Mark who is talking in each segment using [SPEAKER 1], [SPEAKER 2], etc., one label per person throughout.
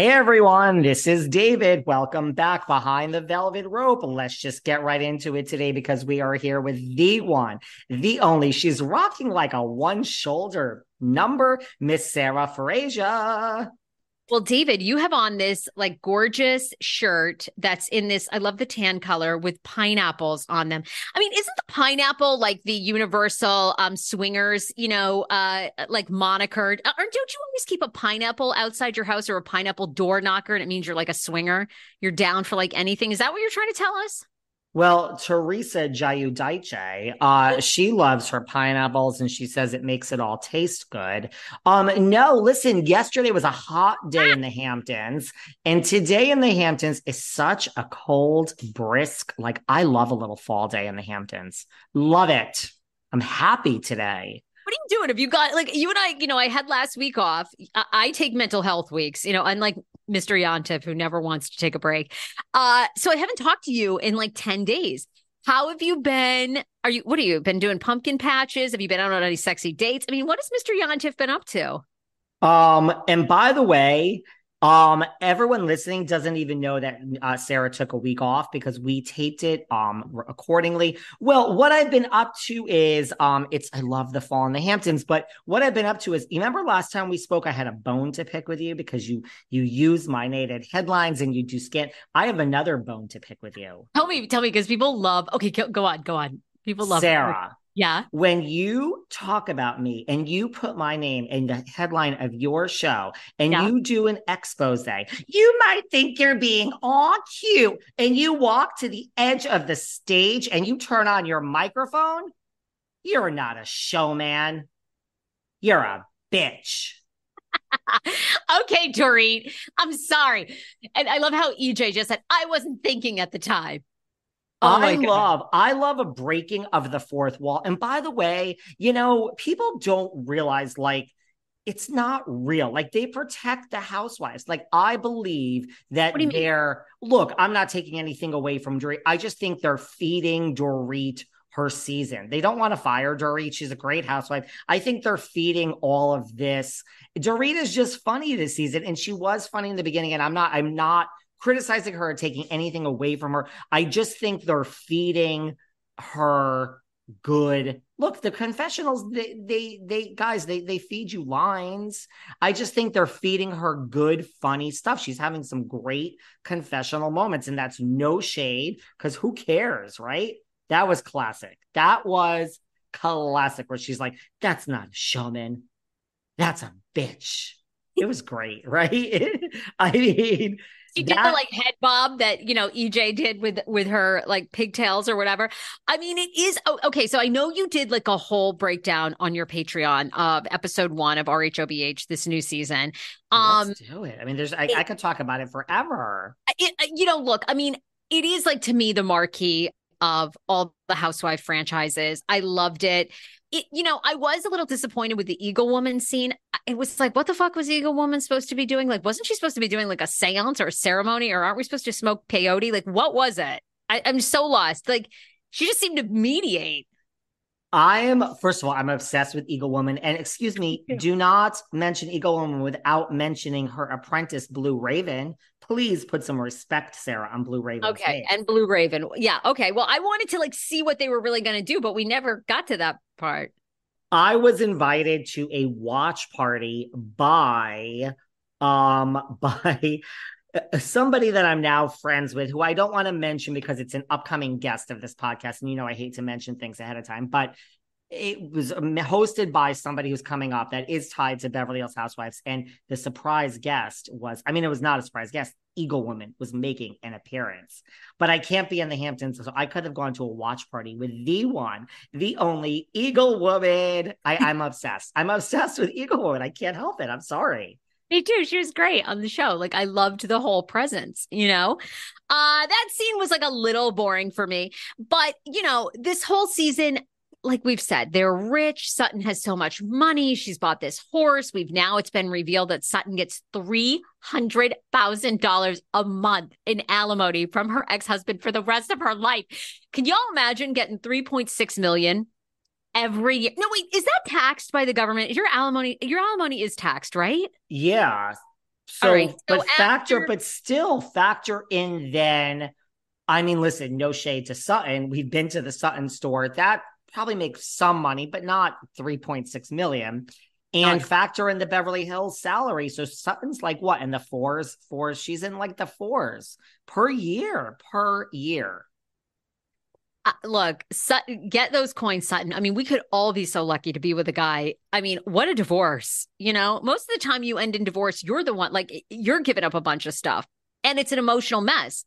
[SPEAKER 1] Hey everyone, this is David. Welcome back behind the velvet rope. Let's just get right into it today because we are here with the one, the only. She's rocking like a one shoulder number, Miss Sarah Fraser.
[SPEAKER 2] Well, David, you have on this like gorgeous shirt that's in this. I love the tan color with pineapples on them. I mean, isn't the pineapple like the universal um swingers, you know, uh like moniker? Or don't you always keep a pineapple outside your house or a pineapple door knocker and it means you're like a swinger? You're down for like anything. Is that what you're trying to tell us?
[SPEAKER 1] Well, Teresa Giudice, uh, she loves her pineapples and she says it makes it all taste good. Um, no, listen, yesterday was a hot day in the Hamptons, and today in the Hamptons is such a cold, brisk, like I love a little fall day in the Hamptons. Love it. I'm happy today
[SPEAKER 2] what are you doing? Have you got like you and I, you know, I had last week off. I, I take mental health weeks, you know, unlike Mr. Yontef, who never wants to take a break. Uh, so I haven't talked to you in like 10 days. How have you been? Are you what are you been doing pumpkin patches? Have you been out on any sexy dates? I mean, what has Mr. Yontef been up to?
[SPEAKER 1] Um, and by the way, um, everyone listening doesn't even know that uh, Sarah took a week off because we taped it um accordingly. Well, what I've been up to is um it's I love the fall in the Hamptons, but what I've been up to is you remember last time we spoke, I had a bone to pick with you because you you use my native headlines and you do scan. I have another bone to pick with you.
[SPEAKER 2] Tell me, tell me, because people love. Okay, go on, go on. People love
[SPEAKER 1] Sarah.
[SPEAKER 2] Yeah.
[SPEAKER 1] When you talk about me and you put my name in the headline of your show and yeah. you do an expose, you might think you're being all cute and you walk to the edge of the stage and you turn on your microphone. You're not a showman. You're a bitch.
[SPEAKER 2] okay, Dorit. I'm sorry. And I love how EJ just said, I wasn't thinking at the time.
[SPEAKER 1] Oh I love, I love a breaking of the fourth wall. And by the way, you know, people don't realize like it's not real. Like they protect the housewives. Like I believe that they're mean? look, I'm not taking anything away from Dorit. I just think they're feeding Dorit her season. They don't want to fire Dorit. She's a great housewife. I think they're feeding all of this. Dorit is just funny this season, and she was funny in the beginning. And I'm not, I'm not criticizing her or taking anything away from her. I just think they're feeding her good. Look the confessionals they they they guys they they feed you lines. I just think they're feeding her good funny stuff. She's having some great confessional moments and that's no shade because who cares right? That was classic. That was classic where she's like that's not a showman. That's a bitch. It was great right? I mean
[SPEAKER 2] she did that, the like head bob that you know EJ did with with her like pigtails or whatever. I mean, it is oh, okay. So I know you did like a whole breakdown on your Patreon of episode one of RHOBH this new season.
[SPEAKER 1] Um, Let's do it. I mean, there's I, it, I could talk about it forever.
[SPEAKER 2] It, you know, look, I mean, it is like to me the marquee of all the housewife franchises. I loved it. It, you know, I was a little disappointed with the Eagle Woman scene. It was like, what the fuck was Eagle Woman supposed to be doing? Like, wasn't she supposed to be doing like a seance or a ceremony? Or aren't we supposed to smoke peyote? Like, what was it? I, I'm so lost. Like, she just seemed to mediate.
[SPEAKER 1] I'm first of all, I'm obsessed with Eagle Woman. And excuse me, do not mention Eagle Woman without mentioning her apprentice, Blue Raven. Please put some respect, Sarah, on Blue Raven.
[SPEAKER 2] Okay. And Blue Raven. Yeah. Okay. Well, I wanted to like see what they were really going to do, but we never got to that part.
[SPEAKER 1] I was invited to a watch party by um by somebody that I'm now friends with, who I don't want to mention because it's an upcoming guest of this podcast. And you know, I hate to mention things ahead of time, but it was hosted by somebody who's coming up that is tied to Beverly Hills Housewives. And the surprise guest was, I mean, it was not a surprise guest. Eagle Woman was making an appearance, but I can't be in the Hamptons. So I could have gone to a watch party with the one, the only Eagle Woman. I, I'm obsessed. I'm obsessed with Eagle Woman. I can't help it. I'm sorry.
[SPEAKER 2] Me too. She was great on the show. Like I loved the whole presence, you know. Uh that scene was like a little boring for me. But, you know, this whole season like we've said, they're rich. Sutton has so much money. She's bought this horse. We've now it's been revealed that Sutton gets three hundred thousand dollars a month in alimony from her ex-husband for the rest of her life. Can y'all imagine getting 3.6 million every year. No, wait, is that taxed by the government? Your alimony, your alimony is taxed, right?
[SPEAKER 1] Yeah. So, right. so but after- factor, but still factor in then. I mean, listen, no shade to Sutton. We've been to the Sutton store. That probably make some money, but not 3.6 million. And factor in the Beverly Hills salary. So Sutton's like what in the fours, fours. She's in like the fours per year, per year.
[SPEAKER 2] Uh, look, Sutton, get those coins, Sutton. I mean, we could all be so lucky to be with a guy. I mean, what a divorce. You know, most of the time you end in divorce, you're the one, like, you're giving up a bunch of stuff and it's an emotional mess.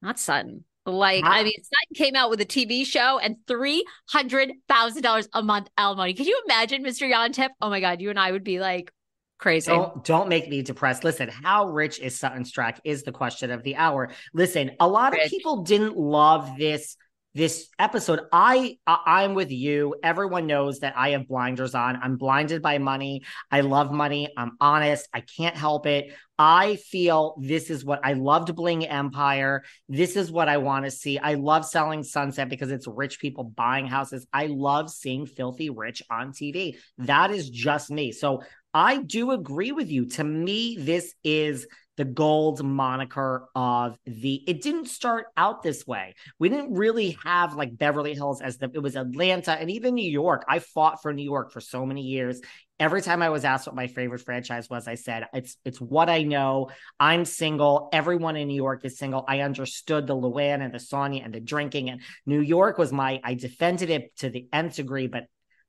[SPEAKER 2] Not Sutton. Like, I mean, Sutton came out with a TV show and $300,000 a month alimony. Can you imagine, Mr. Yontef? Oh my God, you and I would be like, crazy.
[SPEAKER 1] Don't don't make me depressed. Listen, how rich is Sutton Stracke is the question of the hour. Listen, a lot rich. of people didn't love this this episode i i'm with you. Everyone knows that i have blinders on. I'm blinded by money. I love money. I'm honest. I can't help it. I feel this is what i loved bling empire. This is what i want to see. I love selling sunset because it's rich people buying houses. I love seeing filthy rich on tv that is just me. So i do agree with you. To me this is the gold moniker of the it didn't start out this way. We didn't really have like beverly hills as the it was atlanta and even new york. I fought for new york for so many years. Every time i was asked what my favorite franchise was i said it's it's what i know. I'm single. Everyone in new york is single. I understood the luann and the sonja and the drinking and new york was my i defended it to the nth degree but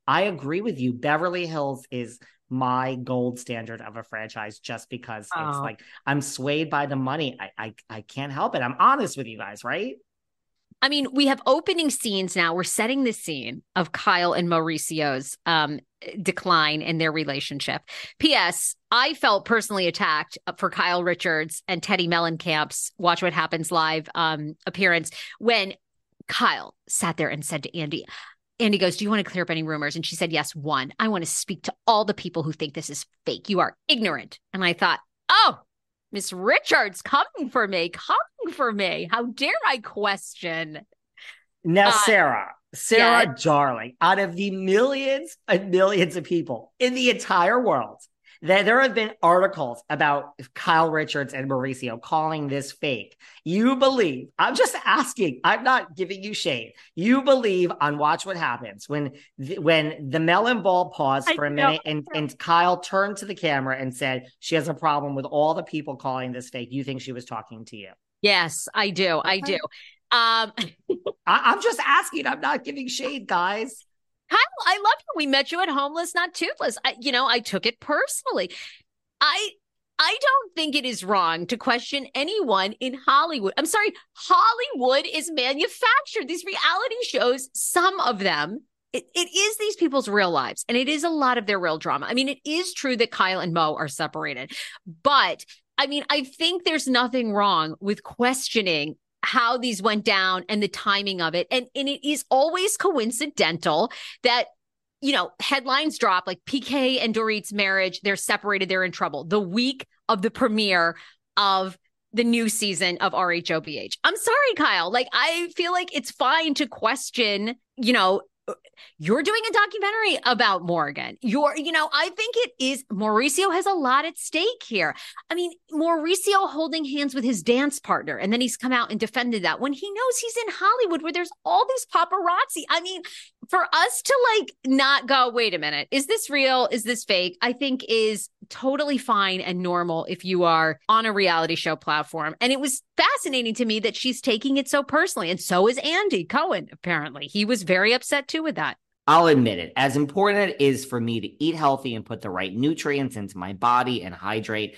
[SPEAKER 1] I agree with you. Beverly Hills is my gold standard of a franchise just because oh. it's like I'm swayed by the money. I, I I can't help it. I'm honest with you guys, right?
[SPEAKER 2] I mean, we have opening scenes now. We're setting the scene of Kyle and Mauricio's um, decline in their relationship. P.S. I felt personally attacked for Kyle Richards and Teddi Mellencamp's Watch What Happens Live um, appearance when Kyle sat there and said to Andy, Andy goes, Do you want to clear up any rumors? And she said, Yes, one. I want to speak to all the people who think this is fake. You are ignorant. And I thought, Oh, Miss Richards coming for me, coming for me. How dare I question?
[SPEAKER 1] Now, uh, Sarah, Sarah yeah. Darling, out of the millions and millions of people in the entire world there have been articles about Kyle Richards and Mauricio calling this fake. You believe, I'm just asking, I'm not giving you shade. You believe on Watch What Happens when the, when the melon ball paused for a minute and, and Kyle turned to the camera and said she has a problem with all the people calling this fake. You think she was talking to you?
[SPEAKER 2] Yes, I do. I do. Um,
[SPEAKER 1] I, I'm just asking. I'm not giving shade, guys.
[SPEAKER 2] Kyle, I love you. We met you at Homeless Not Toothless. I, you know, I took it personally. I I don't think it is wrong to question anyone in Hollywood. I'm sorry, Hollywood is manufactured. These reality shows, some of them, it, it is these people's real lives and it is a lot of their real drama. I mean, it is true that Kyle and Mo are separated, but I mean, I think there's nothing wrong with questioning how these went down and the timing of it. And, and it is always coincidental that you know, headlines drop like PK and Dorit's marriage, they're separated, they're in trouble. The week of the premiere of the new season of RHOBH. I'm sorry, Kyle. Like, I feel like it's fine to question, you know, you're doing a documentary about Morgan. You're, you know, I think it is Mauricio has a lot at stake here. I mean, Mauricio holding hands with his dance partner, and then he's come out and defended that when he knows he's in Hollywood where there's all these paparazzi. I mean, for us to like not go, wait a minute, is this real? Is this fake? I think is totally fine and normal if you are on a reality show platform. And it was fascinating to me that she's taking it so personally. And so is Andy Cohen, apparently. He was very upset too with that.
[SPEAKER 1] I'll admit it. As important it is for me to eat healthy and put the right nutrients into my body and hydrate,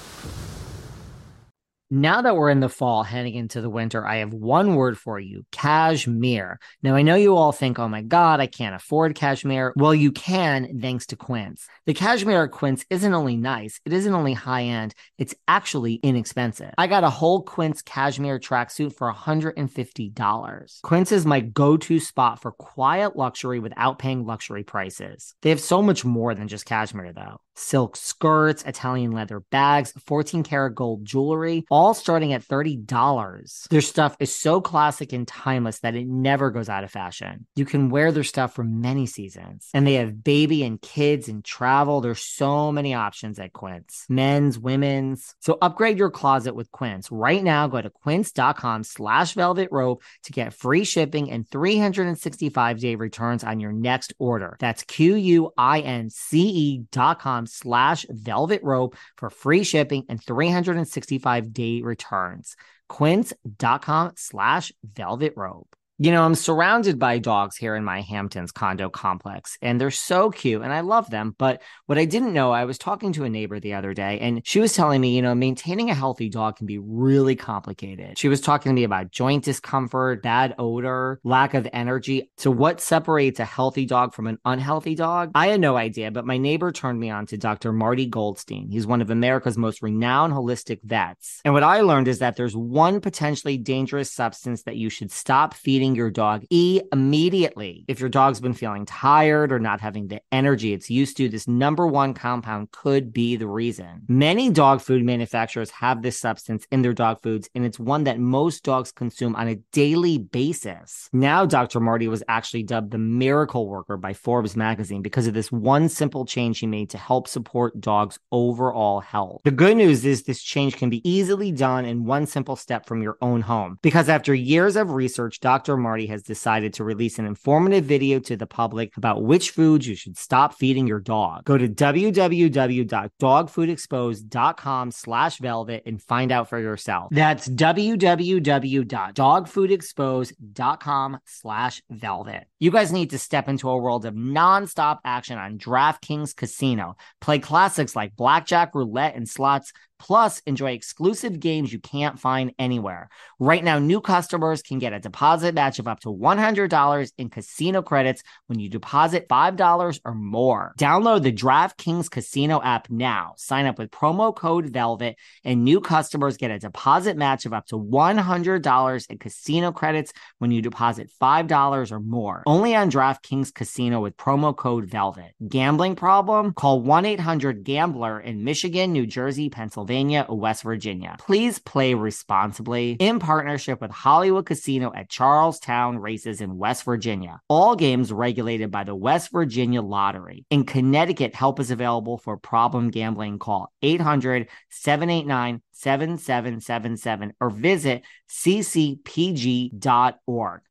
[SPEAKER 1] Now that we're in the fall, heading into the winter, I have one word for you cashmere. Now, I know you all think, oh my God, I can't afford cashmere. Well, you can thanks to Quince. The cashmere at Quince isn't only nice, it isn't only high end, it's actually inexpensive. I got a whole Quince cashmere tracksuit for $150. Quince is my go to spot for quiet luxury without paying luxury prices. They have so much more than just cashmere, though silk skirts, Italian leather bags, 14 karat gold jewelry, starting at $30. Their stuff is so classic and timeless that it never goes out of fashion. You can wear their stuff for many seasons. And they have baby and kids and travel. There's so many options at Quince. Men's, women's. So upgrade your closet with Quince. Right now, go to quince.com slash velvet rope to get free shipping and 365 day returns on your next order. That's Q-U-I-N-C-E dot com slash velvet rope for free shipping and 365 day returns. Quince.com slash velvet rope. You know, I'm surrounded by dogs here in my Hamptons condo complex, and they're so cute and I love them. But what I didn't know, I was talking to a neighbor the other day, and she was telling me, you know, maintaining a healthy dog can be really complicated. She was talking to me about joint discomfort, bad odor, lack of energy. So, what separates a healthy dog from an unhealthy dog? I had no idea, but my neighbor turned me on to Dr. Marty Goldstein. He's one of America's most renowned holistic vets. And what I learned is that there's one potentially dangerous substance that you should stop feeding your dog E immediately. If your dog's been feeling tired or not having the energy it's used to, this number one compound could be the reason. Many dog food manufacturers have this substance in their dog foods, and it's one that most dogs consume on a daily basis. Now, Dr. Marty was actually dubbed the miracle worker by Forbes magazine because of this one simple change he made to help support dogs' overall health. The good news is this change can be easily done in one simple step from your own home because after years of research, Dr. Marty has decided to release an informative video to the public about which foods you should stop feeding your dog. Go to www.dogfoodexposed.com slash velvet and find out for yourself. That's www.dogfoodexposed.com slash velvet. You guys need to step into a world of nonstop action on DraftKings Casino. Play classics like blackjack, roulette, and slots Plus, enjoy exclusive games you can't find anywhere. Right now, new customers can get a deposit match of up to $100 in casino credits when you deposit $5 or more. Download the DraftKings Casino app now. Sign up with promo code VELVET, and new customers get a deposit match of up to $100 in casino credits when you deposit $5 or more. Only on DraftKings Casino with promo code VELVET. Gambling problem? Call 1 800 Gambler in Michigan, New Jersey, Pennsylvania Pennsylvania, or West Virginia. Please play responsibly in partnership with Hollywood Casino at Charlestown Races in West Virginia. All games regulated by the West Virginia Lottery. In Connecticut, help is available for problem gambling. Call 800 789 7777 or visit ccpg.org.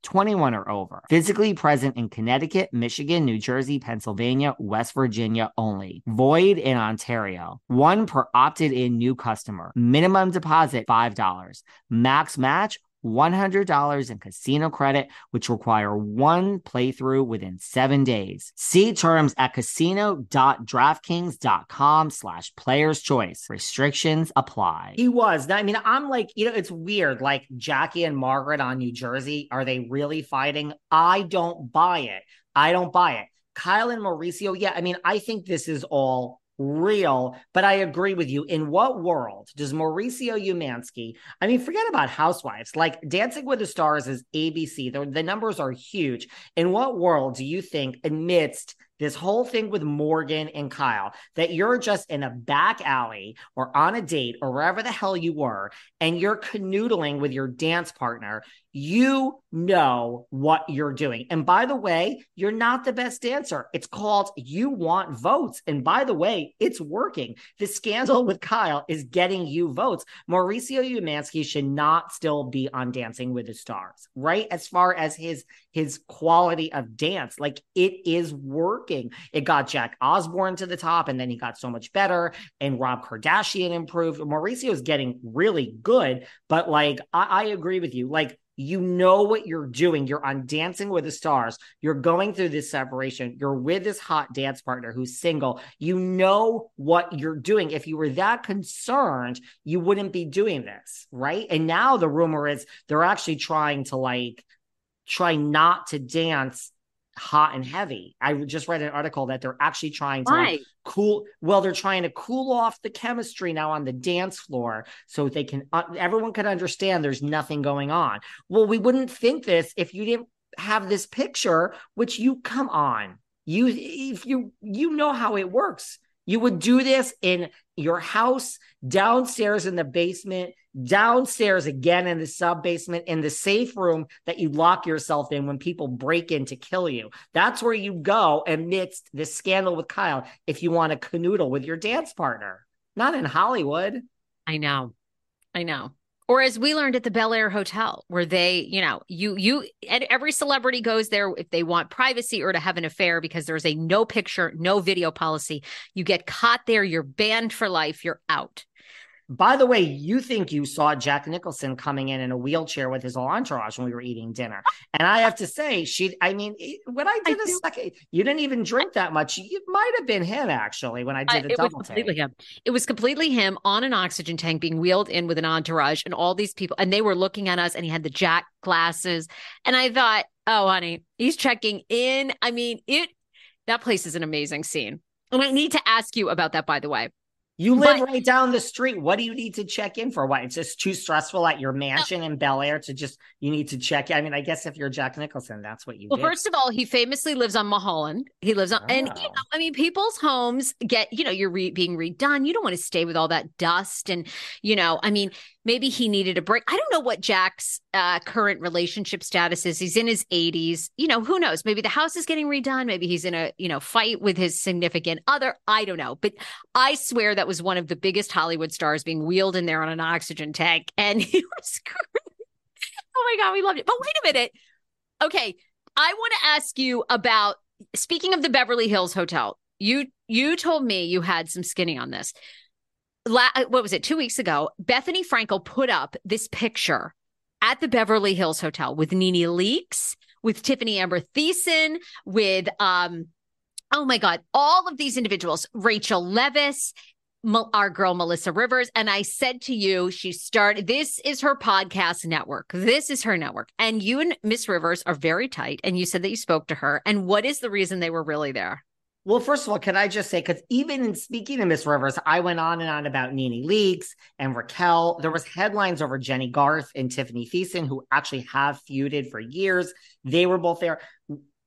[SPEAKER 1] 21 or over. Physically present in Connecticut, Michigan, New Jersey, Pennsylvania, West Virginia only. Void in Ontario. One per opted in new customer. Minimum deposit $5. Max match $100 in casino credit, which require one playthrough within seven days. See terms at casino.draftkings.com slash players choice. Restrictions apply. He was. I mean, I'm like, you know, it's weird. Like Jackie and Margaret on New Jersey, are they really fighting? I don't buy it. I don't buy it. Kyle and Mauricio, yeah, I mean, I think this is all real. But I agree with you. In what world does Mauricio Umansky, I mean, forget about Housewives, like Dancing with the Stars is ABC, the, the numbers are huge. In what world do you think, amidst this whole thing with Morgan and Kyle, that you're just in a back alley or on a date or wherever the hell you were, and you're canoodling with your dance partner, you know what you're doing. And by the way, you're not the best dancer. It's called You Want Votes. And by the way, it's working. The scandal with Kyle is getting you votes. Mauricio Umansky should not still be on Dancing with the Stars, right? As far as his his quality of dance, like it is working. It got Jack Osbourne to the top, and then he got so much better. And Rob Kardashian improved. Mauricio is getting really good, but like I, I agree with you. Like you know what you're doing. You're on Dancing with the Stars. You're going through this separation. You're with this hot dance partner who's single. You know what you're doing. If you were that concerned, you wouldn't be doing this, right? And now the rumor is they're actually trying to like try not to dance hot and heavy. I just read an article that they're actually trying to like cool. Well, they're trying to cool off the chemistry now on the dance floor so they can. Uh, everyone can understand there's nothing going on. Well, we wouldn't think this if you didn't have this picture. Which you come on, you if you you know how it works. You would do this in your house, downstairs in the basement, downstairs again in the sub basement, in the safe room that you lock yourself in when people break in to kill you. That's where you go amidst this scandal with Kyle if you want to canoodle with your dance partner, not in Hollywood.
[SPEAKER 2] I know. I know. Or as we learned at the Bel Air Hotel, where they, you know, you, you, and every celebrity goes there if they want privacy or to have an affair because there's a no picture, no video policy. You get caught there, you're banned for life, you're out.
[SPEAKER 1] By the way, you think you saw Jack Nicholson coming in in a wheelchair with his entourage when we were eating dinner. And I have to say, she, I mean, when I did I a do. second, you didn't even drink that much. It might have been him actually when I did a double
[SPEAKER 2] was completely him. It was completely him on an oxygen tank being wheeled in with an entourage and all these people. And they were looking at us and he had the Jack glasses. And I thought, oh, honey, he's checking in. I mean, it, that place is an amazing scene. And I need to ask you about that, by the way.
[SPEAKER 1] You live but, right down the street. What do you need to check in for? What? It's just too stressful at your mansion in Bel Air to just you need to check. I mean, I guess if you're Jack Nicholson, that's what you.
[SPEAKER 2] Well,
[SPEAKER 1] did.
[SPEAKER 2] first of all, he famously lives on Mulholland. He lives on, oh. and you ah. know, I mean, people's homes get you know you're re- being redone. You don't want to stay with all that dust, and you know, I mean, maybe he needed a break. I don't know what Jack's uh, current relationship status is. He's in his 80s. You know, who knows? Maybe the house is getting redone. Maybe he's in a, you know, fight with his significant other. I don't know. But I swear that was one of the biggest Hollywood stars being wheeled in there on an oxygen tank. And he was, oh my God, we loved it. But wait a minute. Okay. I want to ask you about speaking of the Beverly Hills Hotel. You you told me you had some skinny on this la- what was it, two weeks ago, Bethenny Frankel put up this picture at the Beverly Hills Hotel with Nene Leakes, with Tiffany Amber Thiessen, with um, oh my God, all of these individuals, Rachel Leviss, our girl Melissa Rivers and I said to you she started this is her podcast network. This is her network. And you and Miss Rivers are very tight and you said that you spoke to her and what is the reason they were really there?
[SPEAKER 1] Well, first of all, can I just say, because even in speaking to Miss Rivers, I went on and on about NeNe Leakes and Raquel. There was headlines over Jennie Garth and Tiffany Thiessen, who actually have feuded for years. They were both there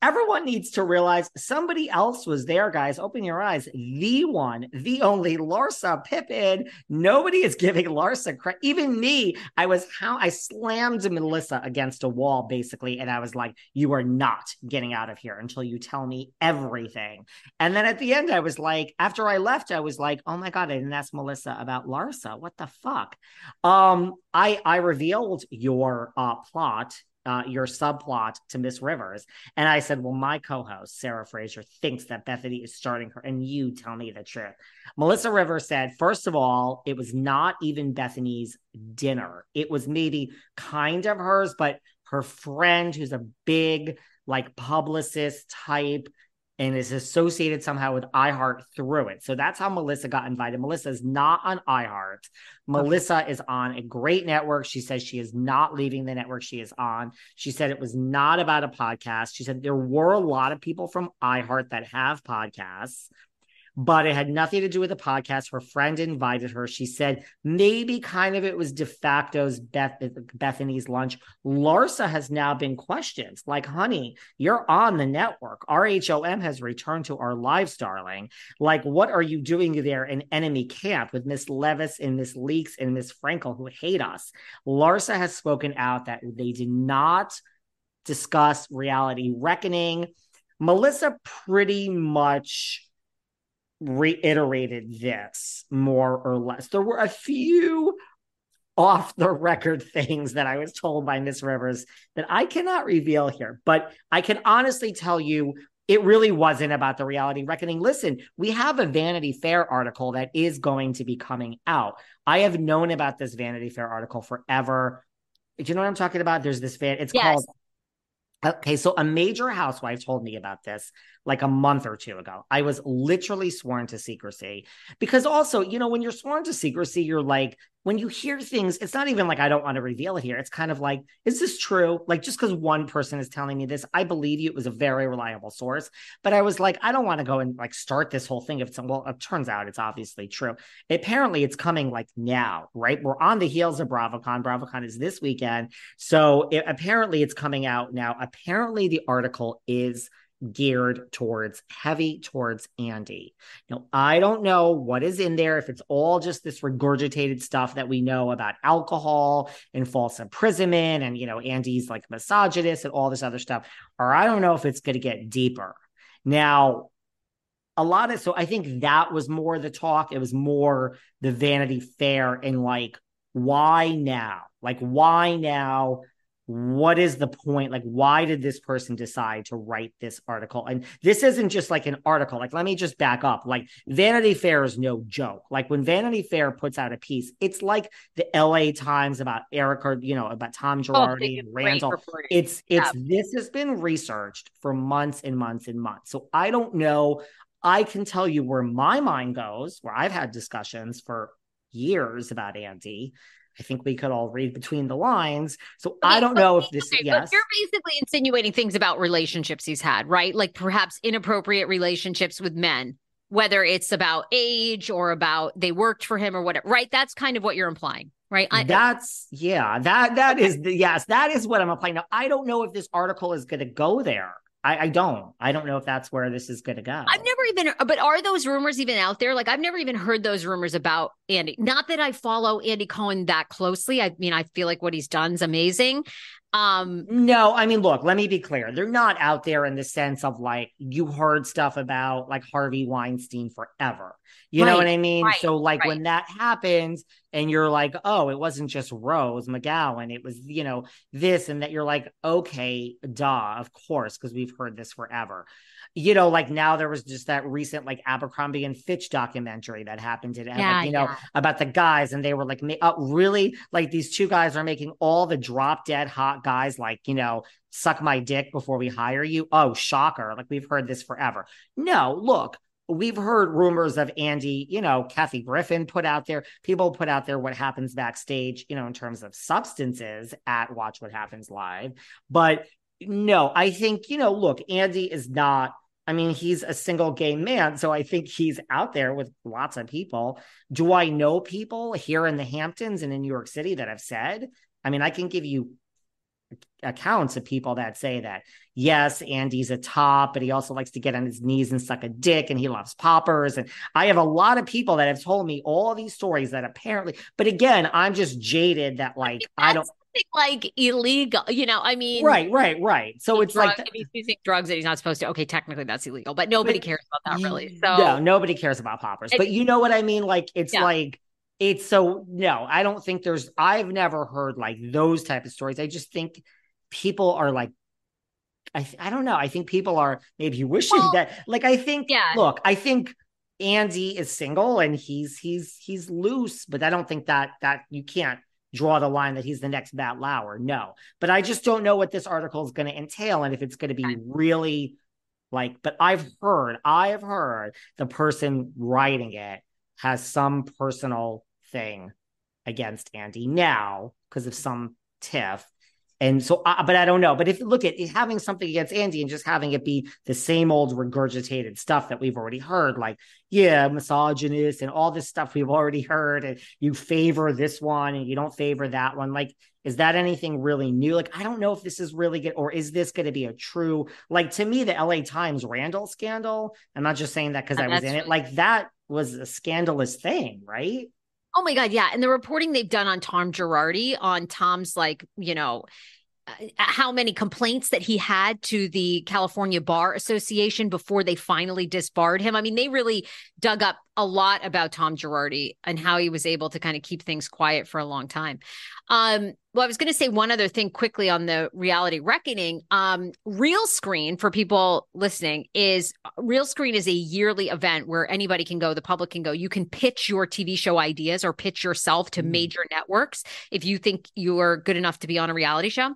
[SPEAKER 1] everyone needs to realize somebody else was there, guys. Open your eyes. The one, the only Larsa Pippen. Nobody is giving Larsa credit. Even me, I was how I slammed Melissa against a wall basically, and I was like, "You are not getting out of here until you tell me everything." And then at the end, I was like, after I left, I was like, "Oh my god, I didn't ask Melissa about Larsa. What the fuck?" Um, I I revealed your uh, plot uh, your subplot to Miss Rivers. And I said, Well, my co host, Sarah Fraser, thinks that Bethenny is starting her, and you tell me the truth. Melissa Rivers said, First of all, it was not even Bethenny's dinner. It was maybe kind of hers, but her friend, who's a big, like, publicist type, and is associated somehow with iHeart through it. So that's how Melissa got invited. Melissa is not on iHeart. Melissa is on a great network. She says she is not leaving the network she is on. She said it was not about a podcast. She said there were a lot of people from iHeart that have podcasts but it had nothing to do with the podcast. Her friend invited her. She said maybe kind of it was de facto's Beth, Bethenny's lunch. Larsa has now been questioned like, honey, you're on the network. RHOM has returned to our lives, darling. Like, what are you doing there in enemy camp with Miss Leviss and Miss Leakes and Miss Frankel who hate us? Larsa has spoken out that they did not discuss reality reckoning. Melissa pretty much reiterated this more or less. There were a few off the record things that I was told by Miss Rivers that I cannot reveal here, but I can honestly tell you it really wasn't about the reality reckoning. Listen, we have a Vanity Fair article that is going to be coming out. I have known about this Vanity Fair article forever. Do you know what I'm talking about? There's this fan. It's yes. called Okay, so a major housewife told me about this like a month or two ago. I was literally sworn to secrecy because also, you know, when you're sworn to secrecy, you're like, when you hear things, it's not even like I don't want to reveal it here. It's kind of like, is this true? Like, just because one person is telling me this, I believe you. It was a very reliable source. But I was like, I don't want to go and like start this whole thing. If it's well, it turns out it's obviously true. Apparently, it's coming like now, right? We're on the heels of BravoCon. BravoCon is this weekend. So it, apparently, it's coming out now. Apparently, the article is geared towards heavy towards Andy. Now, I don't know what is in there, if it's all just this regurgitated stuff that we know about alcohol and false imprisonment and, you know, Andy's like misogynist and all this other stuff, or I don't know if it's going to get deeper. Now, a lot of so I think that was more the talk. It was more the Vanity Fair and like, why now? Like, why now? What is the point? Like why did this person decide to write this article? And this isn't just like an article. Like let me just back up. Like vanity fair is no joke. Like when vanity fair puts out a piece it's like the la times about eric or you know about tom oh, girardi oh, and randall. it's it's yeah. this has been researched for months and months and months. So i don't know. I can tell you where my mind goes where i've had discussions for years about andy I think we could all read between the lines. So okay, I don't know if this. Okay, yes,
[SPEAKER 2] you're basically insinuating things about relationships he's had, right? Like perhaps inappropriate relationships with men, whether it's about age or about they worked for him or whatever, right? That's kind of what you're implying, right?
[SPEAKER 1] I, That's yeah. That that is the, yes. That is what I'm implying. Now I don't know if this article is going to go there. I, I, don't. I don't know if that's where this is going to go.
[SPEAKER 2] I've never even, but are those rumors even out there? Like, I've never even heard those rumors about Andy. Not that I follow Andy Cohen that closely. I mean, I feel like what he's done is amazing.
[SPEAKER 1] Um, no, I mean, look, let me be clear. They're not out there in the sense of like you heard stuff about like Harvey Weinstein forever. You right, know what I mean? Right, so like right. when that happens and you're like, oh, it wasn't just Rose McGowan, it was, you know, this and that you're like, okay, duh, of course, because we've heard this forever you know, like now there was just that recent like Abercrombie and Fitch documentary that happened today, yeah, like, you know, yeah. about the guys, and they were like, uh, really, like these two guys are making all the drop dead hot guys like, you know, suck my dick before we hire you. Oh, shocker! Like we've heard this forever. No, look, we've heard rumors of Andy, you know, Kathy Griffin put out there, people put out there what happens backstage, you know, in terms of substances at Watch What Happens Live. But no, I think, you know, look, Andy is not, I mean, he's a single gay man. So I think he's out there with lots of people. Do I know people here in the Hamptons and in New York City that have said? I mean, I can give you accounts of people that say that yes andy's a top but he also likes to get on his knees and suck a dick and he loves poppers. And i have a lot of people that have told me all these stories that apparently but again i'm just jaded that like i don't
[SPEAKER 2] like illegal you know i mean
[SPEAKER 1] right right right. So it's
[SPEAKER 2] drug,
[SPEAKER 1] like
[SPEAKER 2] he's using drugs that he's not supposed to. Okay technically that's illegal but nobody
[SPEAKER 1] but
[SPEAKER 2] cares about that really. so
[SPEAKER 1] no nobody cares about poppers. But you know what i mean? Like it's
[SPEAKER 2] Yeah.
[SPEAKER 1] like it's so no i don't think there's i've never heard like those type of stories i just think people are like i i don't know i think people are maybe wishing
[SPEAKER 2] Well,
[SPEAKER 1] that like i think
[SPEAKER 2] yeah.
[SPEAKER 1] look i think andy is single and he's he's he's loose but i don't think that that you can't draw the line that he's the next Matt Lauer. No, but I just don't know what this article is going to entail and if it's going to be really like. But I've heard, I have heard the person writing it has some personal thing against Andy now because of some tiff. And so, uh, but I don't know. But if look at having something against Andy and just having it be the same old regurgitated stuff that we've already heard, like, yeah, misogynist and all this stuff we've already heard, and you favor this one and you don't favor that one. Like, is that anything really new? Like, I don't know if this is really good or is this going to be a true, like, to me, the LA Times Randall scandal, I'm not just saying that because
[SPEAKER 2] Uh,
[SPEAKER 1] I was in it, like, that was a scandalous thing, right?
[SPEAKER 2] Oh my God, yeah. And the reporting they've done on Tom Girardi, on Tom's like, you know, uh, how many complaints that he had to the California Bar Association before they finally disbarred him. I mean, they really dug up a lot about Tom Girardi and how he was able to kind of keep things quiet for a long time. Um, well, I was going to say one other thing quickly on the reality reckoning. Um, Real Screen for people listening is Real Screen is a yearly event where anybody can go, the public can go. You can pitch your TV show ideas or pitch yourself to
[SPEAKER 1] Mm.
[SPEAKER 2] major networks if you think you are good enough to be on a reality show.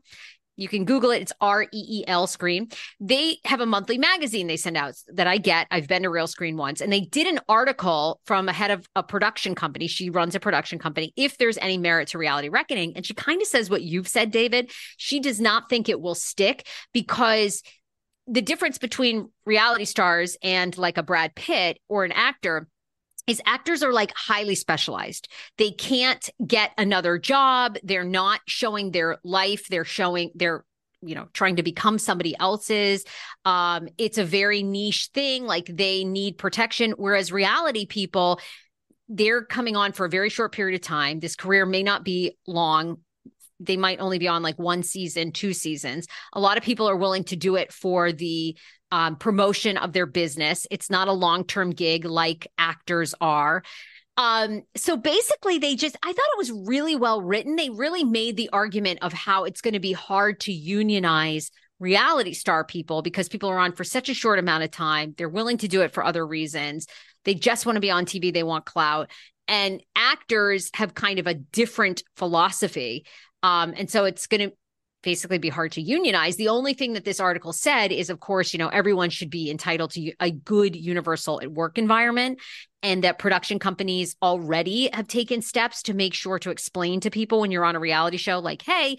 [SPEAKER 2] You can Google it. It's R E E L Screen. They have a monthly magazine they send out that I get. I've been to Real Screen once, and they did an article from a head of a production company. She runs a production company. If there's any merit to reality reckoning, and she kind of says what you've said, David. She does not think it will stick because the difference between reality stars and like a Brad Pitt or an actor is actors are like highly specialized. They can't get another job. They're not showing their life. They're showing they're you know trying to become somebody else's um it's a very niche thing like they need protection whereas reality people they're coming on for a very short period of time this career may not be long they might only be on like one season two seasons a lot of people are willing to do it for the um, promotion of their business. It's not a long term gig like actors are. Um, so basically, they just, I thought it was really well written. They really made the argument of how it's going to be hard to unionize reality star people because people are on for such a short amount of time. They're willing to do it for other reasons. They just want to be on TV, they want clout. And actors have kind of a different philosophy. Um, and so it's going to basically be hard to unionize. The only thing that this article said is, of course, you know, everyone should be entitled to a good universal work environment and that production companies already have taken steps to make sure to explain to people when you're on a reality show, like, hey,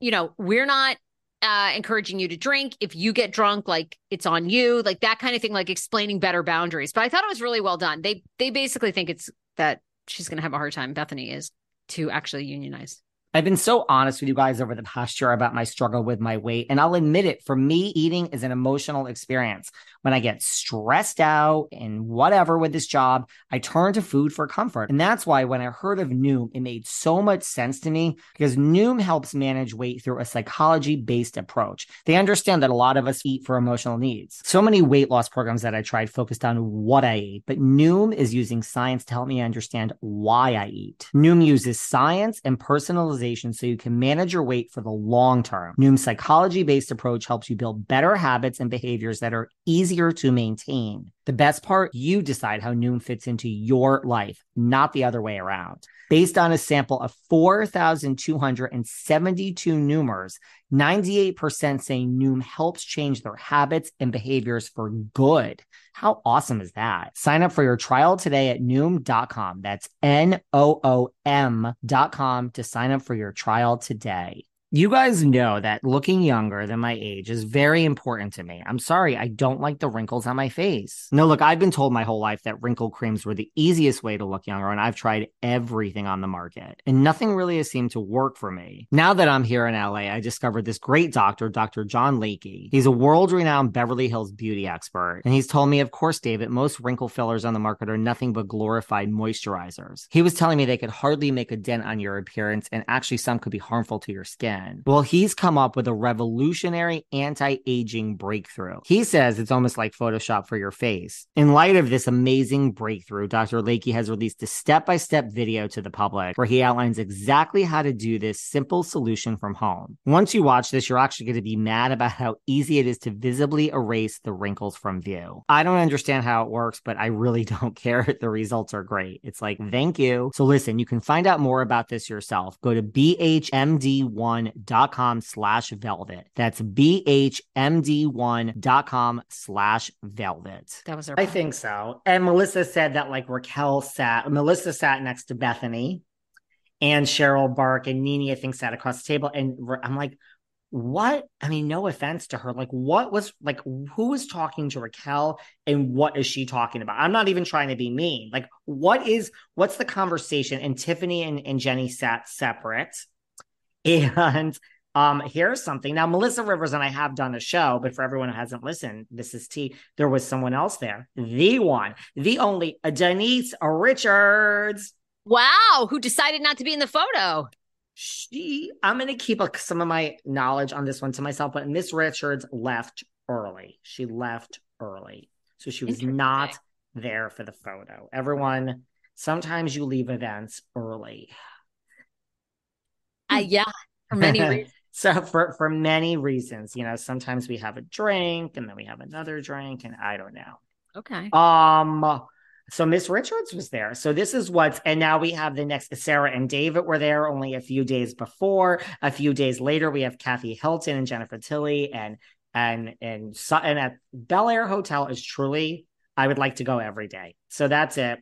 [SPEAKER 2] you know, we're not uh, encouraging you to drink. If you get drunk, like it's on you, like that kind of thing, like explaining better boundaries. But I thought it was really well done. They they basically think it's that she's going to have a hard time. Bethenny is to actually unionize.
[SPEAKER 1] I've been so honest with you guys over the past year about my struggle with my weight. And I'll admit it, for me, eating is an emotional experience. When I get stressed out and whatever with this job, I turn to food for comfort. And that's why when I heard of Noom, it made so much sense to me because Noom helps manage weight through a psychology based approach. They understand that a lot of us eat for emotional needs. So many weight loss programs that I tried focused on what I ate, but Noom is using science to help me understand why I eat. Noom uses science and personalization so you can manage your weight for the long term. Noom's psychology based approach helps you build better habits and behaviors that are easier to maintain. The best part, you decide how Noom fits into your life, not the other way around. Based on a sample of 4,272 Noomers, 98% say Noom helps change their habits and behaviors for good. How awesome is that? Sign up for your trial today at Noom.com. That's N O O M.com to sign up for your trial today. You guys know that looking younger than my age is very important to me. I'm sorry, I don't like the wrinkles on my face. No, look, I've been told my whole life that wrinkle creams were the easiest way to look younger, and I've tried everything on the market, and nothing really has seemed to work for me. Now that I'm here in LA, I discovered this great doctor, Dr. John Layke. He's a world renowned Beverly Hills beauty expert, and he's told me, of course, David, most wrinkle fillers on the market are nothing but glorified moisturizers. He was telling me they could hardly make a dent on your appearance, and actually, some could be harmful to your skin. Well, he's come up with a revolutionary anti aging breakthrough. He says it's almost like Photoshop for your face. In light of this amazing breakthrough, Dr. Layke has released a step by step video to the public where he outlines exactly how to do this simple solution from home. Once you watch this, you're actually going to be mad about how easy it is to visibly erase the wrinkles from view. I don't understand how it works, but I really don't care. The results are great. It's like, thank you. So listen, you can find out more about this yourself. Go to bhmd1.com slash velvet. That's bhmd1.com slash velvet.
[SPEAKER 2] That was our
[SPEAKER 1] I think so. And Melissa said that like Raquel sat, Melissa sat next to Bethenny and Cheryl Burke and Nene, I think, sat across the table. And I'm like, what? I mean, no offense to her. Like, what was like, who was talking to Raquel and what is she talking about? I'm not even trying to be mean. Like, what is, what's the conversation? And Tiffany and, and Jennie sat separate. And um, here's something. Now, Melissa Rivers and I have done a show, but for everyone who hasn't listened, this is T. There was someone else there, the one, the only, Denise Richards.
[SPEAKER 2] Wow, who decided not to be in the photo?
[SPEAKER 1] She, I'm going to keep a, some of my knowledge on this one to myself, but Miss Richards left early. She left early. So she was not there for the photo. Everyone, sometimes you leave events early.
[SPEAKER 2] Uh, yeah, for many reasons.
[SPEAKER 1] so for for many reasons, you know, sometimes we have a drink and then we have another drink and I don't know.
[SPEAKER 2] Okay.
[SPEAKER 1] Um so Miss Richards was there. So this is what's and now we have the next Sarah and David were there only a few days before. A few days later, we have Kathy Hilton and Jennifer Tilly and and and and at Bel Air Hotel is truly I would like to go every day. So that's it.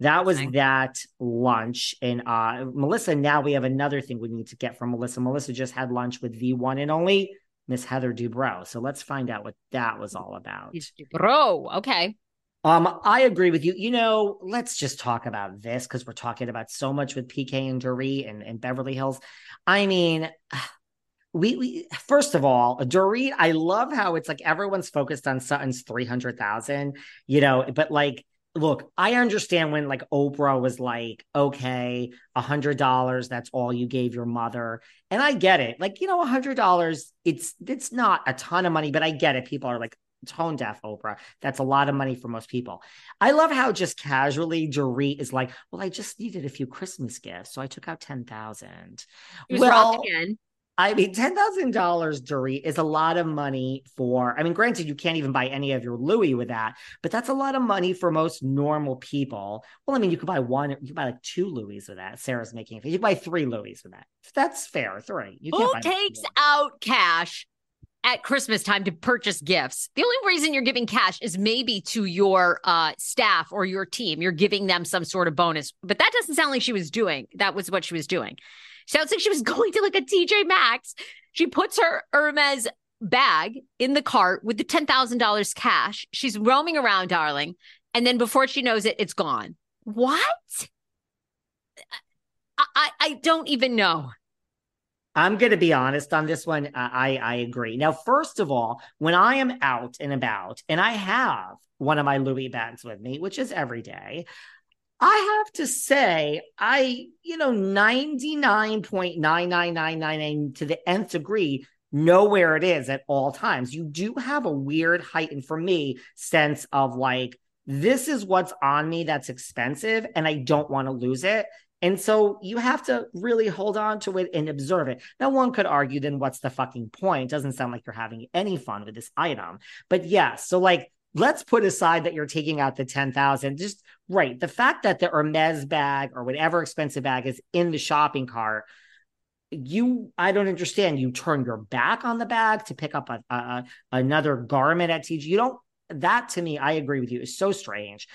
[SPEAKER 1] That was that lunch. And uh Melissa, now we have another thing we need to get from Melissa. Melissa just had lunch with the one and only Miss Heather Dubrow. So let's find out what that was all about.
[SPEAKER 2] Dubrow, okay.
[SPEAKER 1] Um, I agree with you. You know, let's just talk about this because we're talking about so much with PK and Dorit and, and Beverly Hills. I mean, we, we first of all, Dorit, I love how it's like everyone's focused on Sutton's 300,000, you know, but like look, I understand when like Oprah was like, okay, a hundred dollars, that's all you gave your mother. And I get it. Like, you know, a hundred dollars, it's it's not a ton of money, but I get it. People are like tone deaf Oprah. That's a lot of money for most people. I love how just casually Dorit is like, well, I just needed a few Christmas gifts. So I took out ten thousand.
[SPEAKER 2] Well, again.
[SPEAKER 1] I mean, ten thousand dollars, Dorit, is a lot of money for. I mean, granted, you can't even buy any of your Louis with that, but that's a lot of money for most normal people. Well, I mean, you could buy one, you could buy like two Louis with that. Sarah's making You could buy three Louis with that. That's fair. Three. You
[SPEAKER 2] Who takes out cash at Christmas time to purchase gifts. The only reason you're giving cash is maybe to your uh, staff or your team. You're giving them some sort of bonus, but that doesn't sound like she was doing. That was what she was doing. Sounds like she was going to like a TJ Maxx. She puts her Hermes bag in the cart with the $10,000 cash. She's roaming around, darling. And then before she knows it, it's gone. What? I, I, I don't even know.
[SPEAKER 1] I'm going to be honest on this one. I, I agree. Now, first of all, when I am out and about and I have one of my Louis bags with me, which is every day, I have to say, I, you know, 99.99999 to the nth degree know where it is at all times. You do have a weird heightened, for me, sense of like, this is what's on me that's expensive and I don't want to lose it. And so you have to really hold on to it and observe it. Now, one could argue, then what's the fucking point? Doesn't sound like you're having any fun with this item. But yeah, so like let's put aside that you're taking out the 10,000. Just right. The fact that the Hermes bag or whatever expensive bag is in the shopping cart, you, I don't understand. You turn your back on the bag to pick up a, a another garment at TJ. You don't, that to me, I agree with you, is so strange.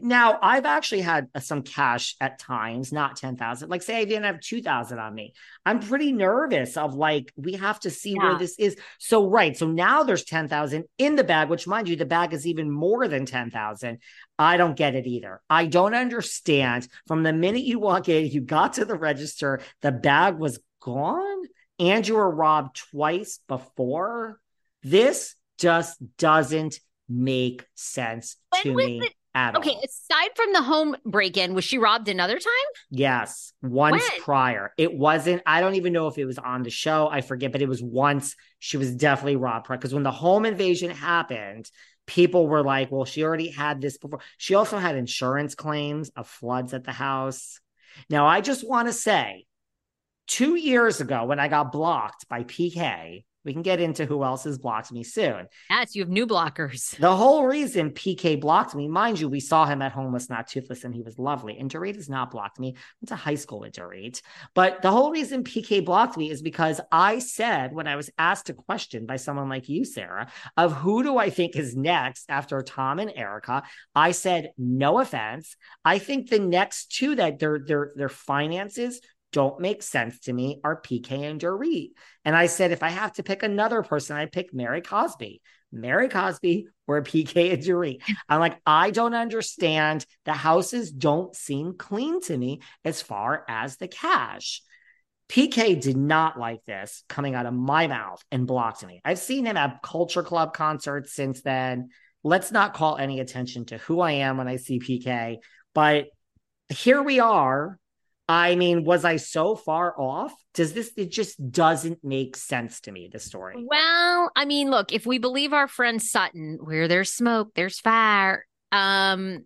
[SPEAKER 1] Now, I've actually had uh, some cash at times, not 10,000. Like, say I didn't have 2,000 on me. I'm pretty nervous of like, we have to see yeah. where this is. So, right. So now there's 10,000 in the bag, which, mind you, the bag is even more than 10,000. I don't get it either. I don't understand. From the minute you walk in, you got to the register, the bag was gone and you were robbed twice before. This just doesn't make sense when to me. The- at
[SPEAKER 2] okay,
[SPEAKER 1] all.
[SPEAKER 2] aside from the home break in, was she robbed another time?
[SPEAKER 1] Yes, once when? prior. It wasn't, I don't even know if it was on the show. I forget, but it was once she was definitely robbed because when the home invasion happened, people were like, well, she already had this before. She also had insurance claims of floods at the house. Now, I just want to say, two years ago when I got blocked by PK, we can get into who else has blocked me soon.
[SPEAKER 2] Yes, you have new blockers.
[SPEAKER 1] The whole reason PK blocked me, mind you, we saw him at Homeless Not Toothless and he was lovely. And Dorit has not blocked me. I went to high school with Dorit. But the whole reason PK blocked me is because I said, when I was asked a question by someone like you, Sarah, of who do I think is next after Tom and Erika, I said, no offense. I think the next two that their their their finances don't make sense to me are PK and Dorit. And I said, if I have to pick another person, I pick Mary Cosby. Mary Cosby or PK and Dorit. I'm like, I don't understand. The houses don't seem clean to me as far as the cash. PK did not like this coming out of my mouth and blocked me. I've seen him at Culture Club concerts since then. Let's not call any attention to who I am when I see PK. But here we are I mean, was I so far off? Does this, it just doesn't make sense to me, the story.
[SPEAKER 2] Well, I mean, look, if we believe our friend Sutton, where there's smoke, there's fire. Um,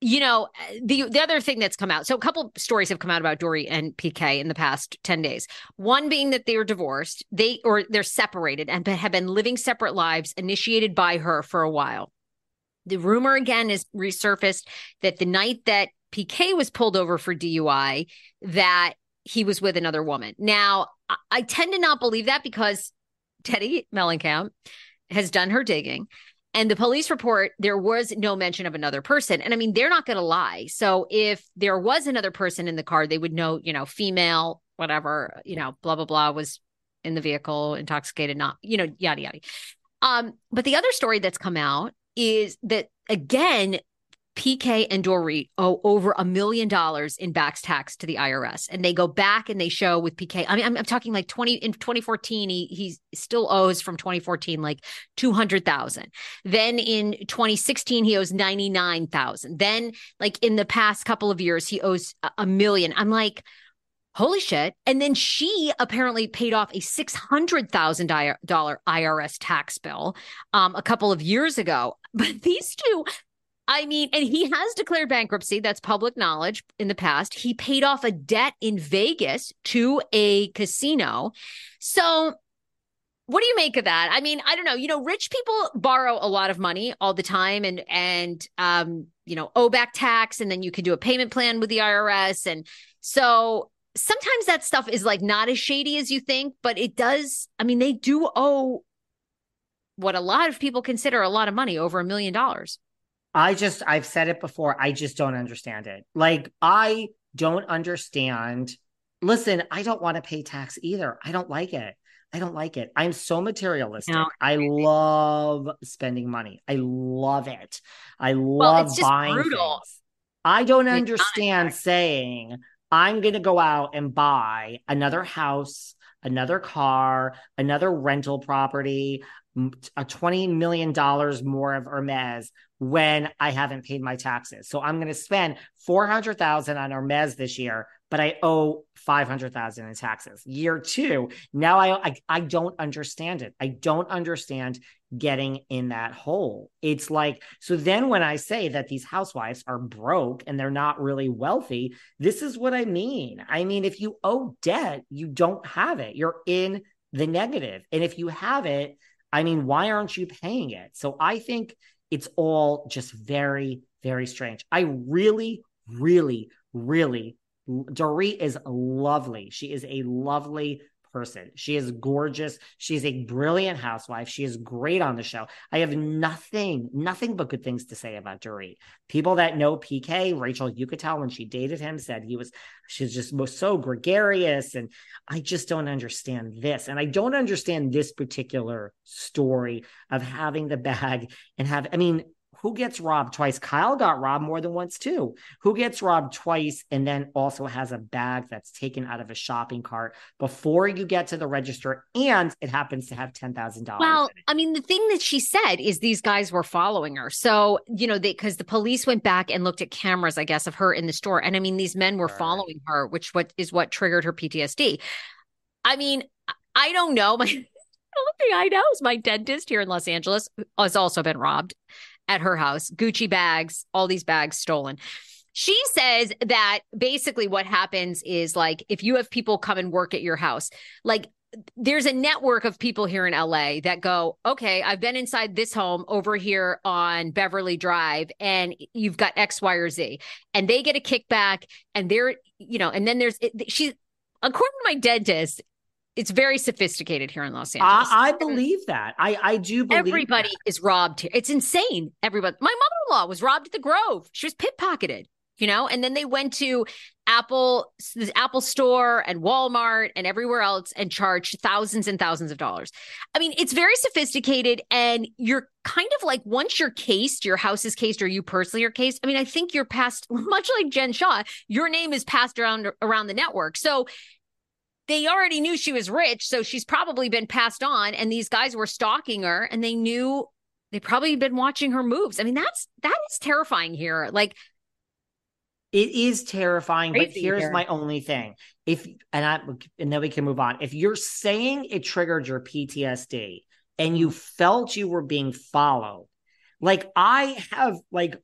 [SPEAKER 2] you know, the the other thing that's come out. So a couple stories have come out about Dorit and PK in the past 10 days. One being that they are divorced, they or they're separated and have been living separate lives initiated by her for a while. The rumor again is resurfaced that the night that PK was pulled over for DUI that he was with another woman. Now, I tend to not believe that because Teddi Mellencamp has done her digging. And the police report, there was no mention of another person. And I mean, they're not going to lie. So if there was another person in the car, they would know, you know, female, whatever, you know, blah, blah, blah was in the vehicle, intoxicated, not, you know, yada, yada. Um, but the other story that's come out is that again, PK and Dorit owe over a million dollars in back tax to the IRS. And they go back and they show with PK. I mean, I'm, I'm talking like 20 in 2014, he he still owes from 2014 like 200,000. Then in 2016, he owes 99,000. Then like in the past couple of years, he owes a million. I'm like, holy shit. And then she apparently paid off a $600,000 IRS tax bill um, a couple of years ago. But these two, I mean, and he has declared bankruptcy. That's public knowledge in the past. He paid off a debt in Vegas to a casino. So, what do you make of that? I mean, I don't know. You know, rich people borrow a lot of money all the time and, and, um, you know, owe back tax, and then you can do a payment plan with the IRS. And so sometimes that stuff is like not as shady as you think, but it does. I mean, they do owe what a lot of people consider a lot of money over a million dollars.
[SPEAKER 1] I just, I've said it before. I just don't understand it. Like, I don't understand. Listen, I don't want to pay tax either. I don't like it. I don't like it. I'm so materialistic. No. I love spending money. I love it. I love well, buying brutal. things. I don't understand saying I'm going to go out and buy another house, another car, another rental property, a $20 million more of Hermes when I haven't paid my taxes. So I'm going to spend 400,000 on Hermes this year, but I owe 500,000 in taxes. Year 2, now I, I I don't understand it. I don't understand getting in that hole. It's like so then when I say that these housewives are broke and they're not really wealthy, this is what I mean. I mean if you owe debt, you don't have it. You're in the negative. And if you have it, I mean, why aren't you paying it? So I think it's all just very, very strange. I really, really, really, Dorit is lovely. She is a lovely person. She is gorgeous. She's a brilliant housewife. She is great on the show. I have nothing, nothing but good things to say about Dorit. People that know PK, Rachel you could tell when she dated him, said he was she's just so gregarious. And I just don't understand this. And I don't understand this particular story of having the bag and have, I mean, who gets robbed twice? Kyle got robbed more than once too. Who gets robbed twice and then also has a bag that's taken out of a shopping cart before you get to the register and it happens to have $10,000?
[SPEAKER 2] Well, I mean, the thing that she said is these guys were following her. So, you know, they because the police went back and looked at cameras, I guess, of her in the store. And I mean, these men were following her, which what is what triggered her PTSD. I mean, I don't know. My the only thing I know is my dentist here in Los Angeles has also been robbed at her house, Gucci bags, all these bags stolen. She says that basically what happens is like if you have people come and work at your house, like there's a network of people here in LA that go, okay, I've been inside this home over here on Beverly Drive, and you've got X, Y, or Z, and they get a kickback, and they're, you know, and then there's she, according to my dentist, it's very sophisticated here in Los Angeles.
[SPEAKER 1] I, I believe that. I I do believe
[SPEAKER 2] everybody
[SPEAKER 1] that.
[SPEAKER 2] is robbed here. It's insane. Everybody. My mother-in-law was robbed at the Grove. She was pickpocketed. You know, and then they went to Apple, the Apple Store, and Walmart, and everywhere else, and charged thousands and thousands of dollars. I mean, it's very sophisticated, and you're kind of like once you're cased, your house is cased, or you personally are cased. I mean, I think you're passed, much like Jen Shah, Your name is passed around around the network, so they already knew she was rich, so she's probably been passed on. And these guys were stalking her, and they knew they probably been watching her moves. I mean, that's that is terrifying here. Like
[SPEAKER 1] it is terrifying, but here's here. my only thing. If and I and then we can move on. If you're saying it triggered your PTSD and you mm-hmm. felt you were being followed, like I have like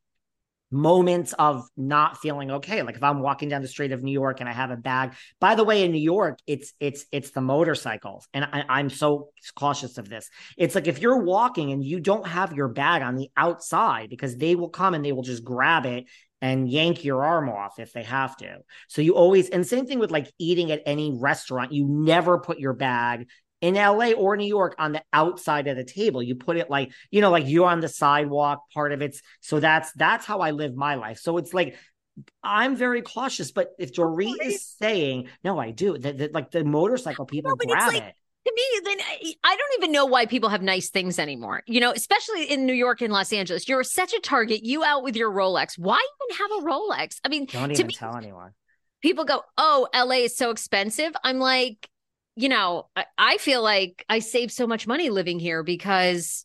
[SPEAKER 1] moments of not feeling okay. Like if i'm walking down the street of new york and i have a bag by the way in new york it's it's it's the motorcycles. And I, am so cautious of this. It's like if you're walking and you don't have your bag on the outside because they will come and they will just grab it and yank your arm off if they have to. So you always, and same thing with like eating at any restaurant, you never put your bag in LA or New York on the outside of the table. You put it like, you know, like you're on the sidewalk, part of it's so that's that's how I live my life. So it's like I'm very cautious, but if Dorit is saying, no, I do, that like the motorcycle people no, grab like, it
[SPEAKER 2] to me, then I don't even know why people have nice things anymore. You know, especially in New York and Los Angeles. You're such a target. You out with your Rolex. Why even have a Rolex? I mean,
[SPEAKER 1] don't even me, tell anyone.
[SPEAKER 2] People go, "Oh, LA is so expensive." I'm like, you know, I, I feel like I save so much money living here because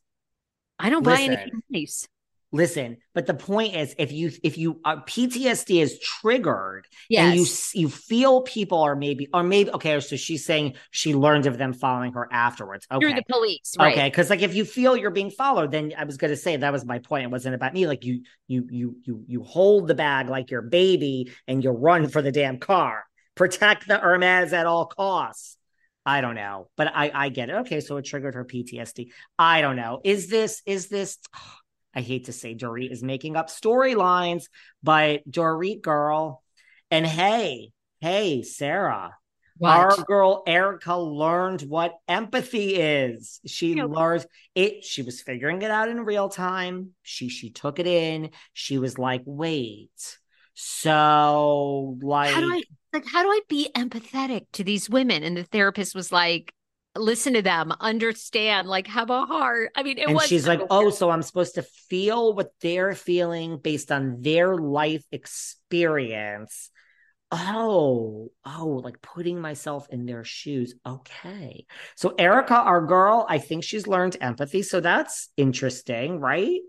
[SPEAKER 2] I don't Listen, buy anything nice.
[SPEAKER 1] Listen, but the point is, if you if you uh, PTSD is triggered, yes. and you you feel people are maybe or maybe okay, so she's saying she learned of them following her afterwards. Okay,
[SPEAKER 2] through the police, right?
[SPEAKER 1] Okay, because like if you feel you're being followed, then I was going to say that was my point. It wasn't about me. Like you you you you you hold the bag like your baby and you run for the damn car. Protect the Hermes at all costs. I don't know, but I I get it. Okay, so it triggered her PTSD. I don't know. Is this is this? I hate to say Dorit is making up storylines, but Dorit girl, and hey, hey, Sarah. What? Our girl Erika learned what empathy is. She learned it. She was figuring it out in real time. She she took it in. She was like, "Wait, so like,
[SPEAKER 2] how do I like how do I be empathetic to these women? And the therapist was like, listen to them, understand, like have a heart. I mean, it
[SPEAKER 1] and
[SPEAKER 2] was
[SPEAKER 1] she's like, oh, so I'm supposed to feel what they're feeling based on their life experience. Oh, oh, like putting myself in their shoes. Okay. So Erika, our girl, I think she's learned empathy. So that's interesting, right?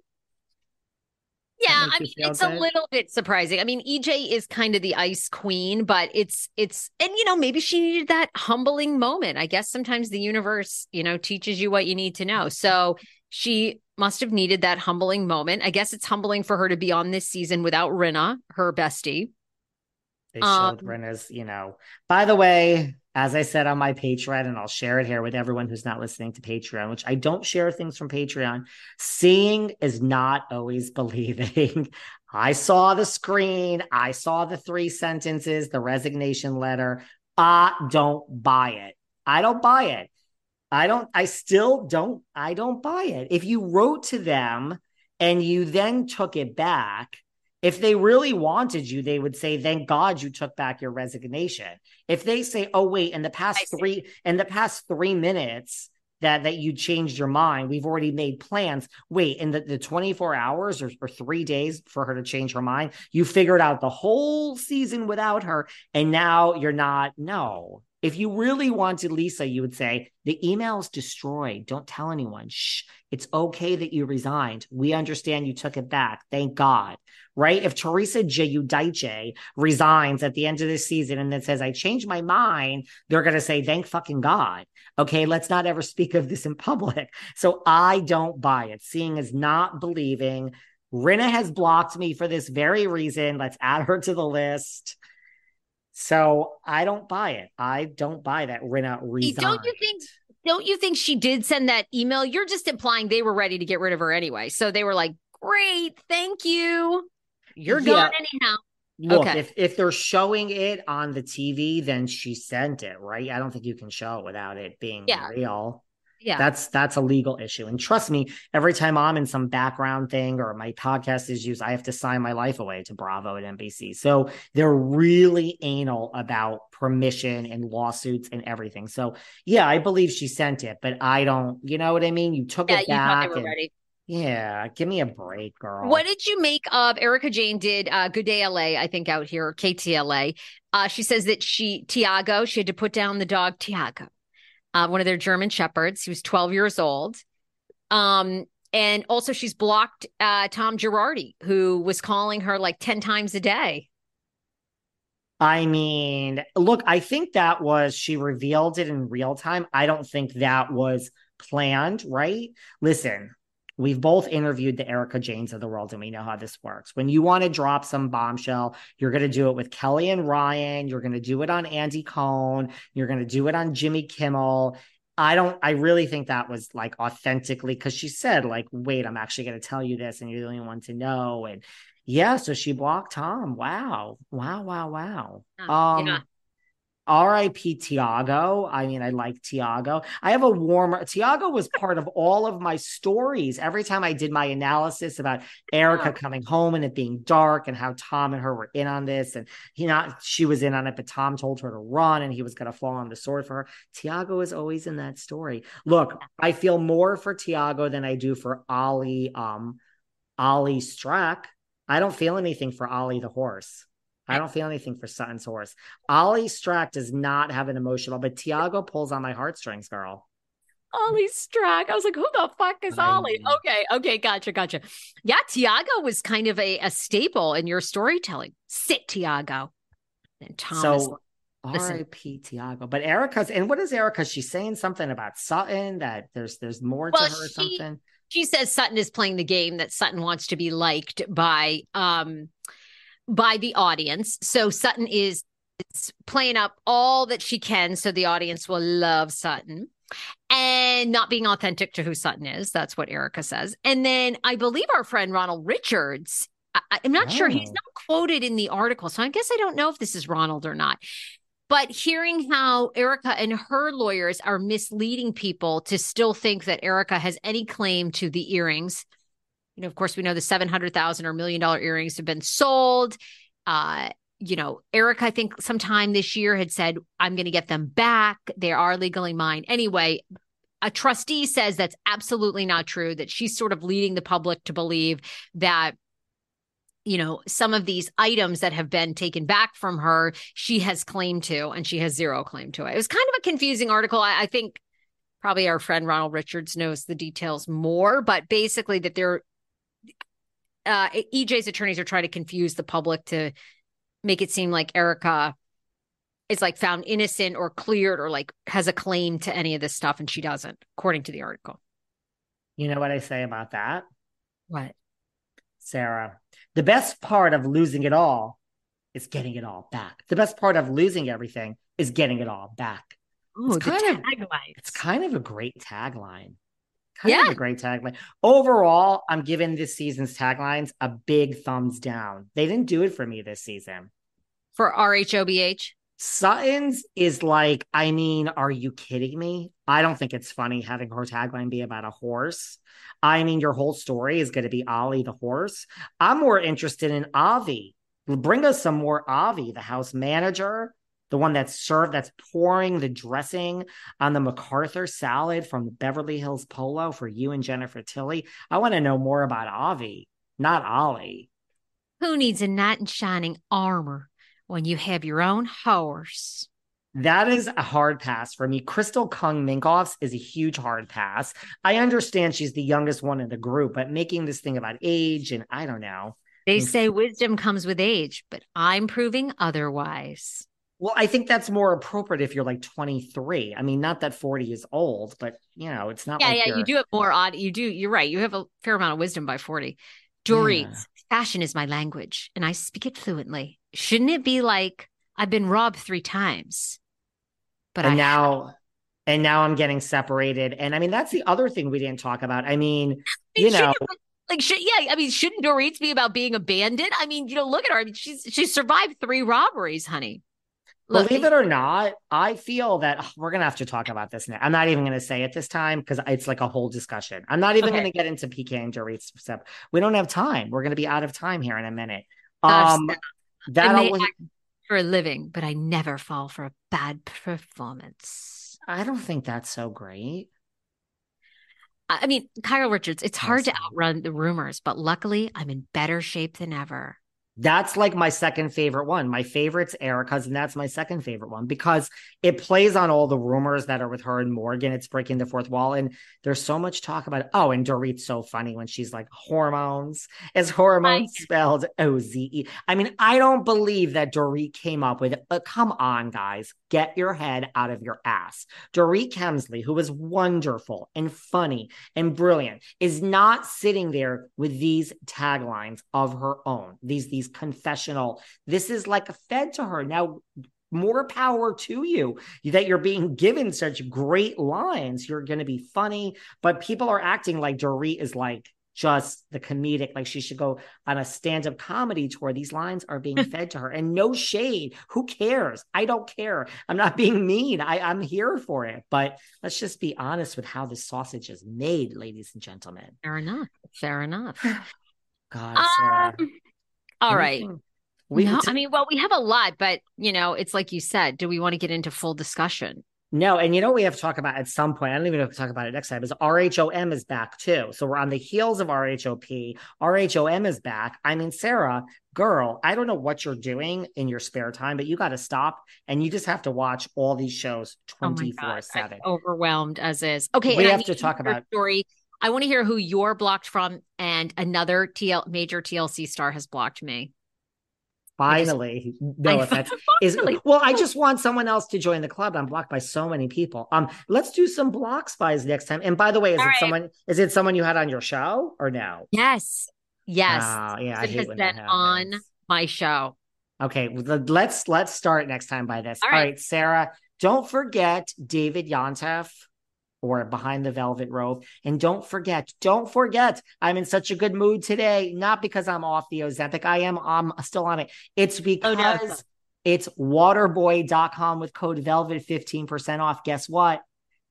[SPEAKER 2] Yeah, I mean it's good? a little bit surprising. I mean, EJ is kind of the ice queen, but it's it's and you know, maybe she needed that humbling moment. I guess sometimes the universe, you know, teaches you what you need to know. So she must have needed that humbling moment. I guess it's humbling for her to be on this season without Rinna, her bestie.
[SPEAKER 1] They um, showed Rinna's, you know. By the way, as I said on my Patreon, and I'll share it here with everyone who's not listening to Patreon, which I don't share things from Patreon. Seeing is not always believing. I saw the screen, I saw the three sentences, the resignation letter. I don't buy it. I don't buy it. I don't, I still don't, I don't buy it. If you wrote to them and you then took it back, if they really wanted you, they would say, "Thank God you took back your resignation." If they say, "Oh wait, in the past three in the past three minutes that that you changed your mind, we've already made plans." Wait, in the, the 24 hours or, or three days for her to change her mind, you figured out the whole season without her, and now you're not. No, if you really wanted Lisa, you would say, the email's destroyed. Don't tell anyone. Shh. It's okay that you resigned. We understand you took it back. Thank God right? If Teresa Giudice resigns at the end of this season and then says, I changed my mind, they're going to say, thank fucking God. Okay, let's not ever speak of this in public. So I don't buy it. Seeing is not believing. Rinna has blocked me for this very reason. Let's add her to the list. So I don't buy it. I don't buy that Rinna resigned.
[SPEAKER 2] Don't you think? Don't you think she did send that email? You're just implying they were ready to get rid of her anyway. So they were like, "Great, thank you." You're yeah. gone anyhow.
[SPEAKER 1] Look, okay. if if they're showing it on the TV, then she sent it, right? I don't think you can show it without it being yeah. real. Yeah. That's that's a legal issue. And trust me, every time I'm in some background thing or my podcast is used, I have to sign my life away to Bravo and NBC. So they're really anal about permission and lawsuits and everything. So yeah, I believe she sent it, but I don't, you know what I mean? You took yeah, it back. and. Yeah, give me a break, girl.
[SPEAKER 2] What did you make of Erika Jayne did uh, Good Day LA, I think out here, KTLA. Uh, she says that she, Tiago, she had to put down the dog Tiago, uh, one of their German shepherds. He was 12 years old. Um, and also she's blocked uh, Tom Girardi, who was calling her like 10 times a day.
[SPEAKER 1] I mean, look, I think that was, she revealed it in real time. I don't think that was planned, right? Listen, We've both interviewed the Erika Jaynes of the world, and we know how this works. When you want to drop some bombshell, you're going to do it with Kelly and Ryan. You're going to do it on Andy Cohen. You're going to do it on Jimmy Kimmel. I don't, I really think that was like authentically because she said, like, wait, I'm actually going to tell you this, and you're the only one to know. And yeah, so she blocked Tom. Wow. Wow. Wow. Wow. Um, yeah. R.I.P. Tiago. I mean, I like Tiago. I have a warmer. Tiago was part of all of my stories. Every time I did my analysis about Erika coming home and it being dark and how Tom and her were in on this, and he not she was in on it, but Tom told her to run and he was going to fall on the sword for her. Tiago is always in that story. Look, I feel more for Tiago than I do for Ollie. Um, Ollie Stracke. I don't feel anything for Ollie the horse. I don't feel anything for Sutton's horse. Ollie Stracke does not have an emotional, but Tiago pulls on my heartstrings, girl.
[SPEAKER 2] Ollie Stracke. I was like, who the fuck is Ollie? Okay, okay, gotcha, gotcha. Yeah, Tiago was kind of a, a staple in your storytelling. Sit, Tiago. And Thomas. So
[SPEAKER 1] R.I.P. Tiago. But Erika's and what is Erika? She's saying something about Sutton that there's there's more well, to her she, something.
[SPEAKER 2] She says Sutton is playing the game that Sutton wants to be liked by um by the audience. So Sutton is playing up all that she can so the audience will love Sutton and not being authentic to who Sutton is. That's what Erika says. And then I believe our friend Ronald Richards, I, am not oh. sure he's oh. not quoted in the article. So I guess I don't know if this is Ronald or not. But hearing how Erika and her lawyers are misleading people to still think that Erika has any claim to the earrings you know, of course, we know the 700,000 or million dollar earrings have been sold. Uh, you know, Eric, I think sometime this year had said, I'm going to get them back. They are legally mine. Anyway, a trustee says that's absolutely not true, that she's sort of leading the public to believe that you know some of these items that have been taken back from her she has claim to and she has zero claim to it it was kind of a confusing article I, I, think probably our friend ronald richards knows the details more but basically that they're uh, EJ's attorneys are trying to confuse the public to make it seem like Erika is like found innocent or cleared or like has a claim to any of this stuff, and she doesn't, according to the article.
[SPEAKER 1] You know what I say about that?
[SPEAKER 2] What?
[SPEAKER 1] Sarah, the best part of losing it all is getting it all back. The best part of losing everything is getting it all back.
[SPEAKER 2] Oh,
[SPEAKER 1] it's kind of
[SPEAKER 2] tagline.
[SPEAKER 1] it's kind of a great tagline. Kind
[SPEAKER 2] Yeah.
[SPEAKER 1] of a great tagline. Overall, I'm giving this season's taglines a big thumbs down. They didn't do it for me this season.
[SPEAKER 2] for RHOBH.
[SPEAKER 1] Sutton's is like, I mean, are you kidding me? I don't think it's funny having her tagline be about a horse. I mean, your whole story is going to be Ollie the horse. I'm more interested in Avi. Bring us some more Avi, the house manager, the one that's served, that's pouring the dressing on the McCarthy salad from the Beverly Hills Polo for you and Jennifer Tilly. I want to know more about Avi, not Ollie.
[SPEAKER 2] Who needs a knight in shining armor when you have your own horse?
[SPEAKER 1] That is a hard pass for me. Crystal Kung Minkoffs is a huge hard pass. I understand she's the youngest one in the group, but making this thing about age and I don't know.
[SPEAKER 2] They say wisdom comes with age, but I'm proving otherwise.
[SPEAKER 1] Well, I think that's more appropriate if you're like 23. I mean, not that 40 is old, but you know, it's not
[SPEAKER 2] Yeah,
[SPEAKER 1] like
[SPEAKER 2] yeah,
[SPEAKER 1] you're...
[SPEAKER 2] you do have more odd. You do. You're right. You have a fair amount of wisdom by 40. Dorit,
[SPEAKER 1] Yeah.
[SPEAKER 2] fashion is my language and I speak it fluently. Shouldn't it be like I've been robbed three times? But
[SPEAKER 1] and
[SPEAKER 2] I
[SPEAKER 1] now and now I'm getting separated. And I mean, that's the other thing we didn't talk about. I mean,
[SPEAKER 2] I mean,
[SPEAKER 1] you know,
[SPEAKER 2] like should yeah, I mean, shouldn't Dorit's be about being abandoned? I mean, you know, look at her. I mean, she's she's survived three robberies, honey. Look,
[SPEAKER 1] Believe it or not, I feel that ugh, we're gonna have to talk about this now. I'm not even gonna say it this time because it's like a whole discussion. I'm not even
[SPEAKER 2] Okay.
[SPEAKER 1] gonna get into PK and Dorit's stuff. We don't have time. We're gonna be out of time here in a minute. Um, that always,
[SPEAKER 2] for a living, but I never fall for a bad performance.
[SPEAKER 1] I don't think that's so great.
[SPEAKER 2] I I mean, Kyle Richards, it's hard to outrun the rumors, but luckily I'm in better shape than ever.
[SPEAKER 1] That's like my second favorite one. My favorite's Erika's, and that's my second favorite one because it plays on all the rumors that are with her and Morgan. It's breaking the fourth wall, and there's so much talk about it. Oh, and Dorit's so funny when she's like hormones. Is hormones spelled O Z E? I mean, I don't believe that Dorit came up with it, but come on, guys, get your head out of your ass. Dorit Kemsley, who is wonderful and funny and brilliant, is not sitting there with these taglines of her own. These these confessional. This is like a fed to her. Now, more power to you that you're being given such great lines. You're going to be funny, but people are acting like Dorit is like just the comedic, like she should go on a stand up comedy tour. These lines are being fed to her and no shade. Who cares? I don't care. I'm not being mean. I, I'm here for it. But let's just be honest with how this sausage is made, ladies and gentlemen.
[SPEAKER 2] Fair enough. Fair enough.
[SPEAKER 1] God, Sarah.
[SPEAKER 2] Um, all right.
[SPEAKER 1] We
[SPEAKER 2] no,
[SPEAKER 1] t-
[SPEAKER 2] I mean, well, we have a lot, but you know, it's like you said. Do we want to get into full discussion?
[SPEAKER 1] No, and you know what we have to talk about at some point. I don't even know if we talk about it next time. Is RHOM is back too. So we're on the heels of RHOP. RHOM is back. I mean, Sarah, girl, I don't know what you're doing in your spare time, but you got to stop and you just have to watch all these shows
[SPEAKER 2] Oh
[SPEAKER 1] twenty four seven.
[SPEAKER 2] overwhelmed as is. Okay,
[SPEAKER 1] We have to talk about-
[SPEAKER 2] story. I want to hear who you're blocked from, and another TL major TLC star has blocked me. I just-
[SPEAKER 1] Finally, no offense. Is well, I just want someone else to join the club. I'm blocked by so many people. Um, let's do some block spies next time. And by the way, is
[SPEAKER 2] All
[SPEAKER 1] it
[SPEAKER 2] right.
[SPEAKER 1] someone? Is it someone you had on your show or no?
[SPEAKER 2] Yes, yes,
[SPEAKER 1] Ah, yeah,
[SPEAKER 2] it has been on my show.
[SPEAKER 1] Okay, let's let's start next time by this.
[SPEAKER 2] All
[SPEAKER 1] All
[SPEAKER 2] right.
[SPEAKER 1] right, Sarah, don't forget David Yontef or Behind the Velvet Rope, and don't forget, don't forget, I'm in such a good mood today. Not because I'm off the Ozempic, I am. I'm still on it. It's because
[SPEAKER 2] Oh, no.
[SPEAKER 1] it's waterboy.com with code Velvet 15% off. Guess what?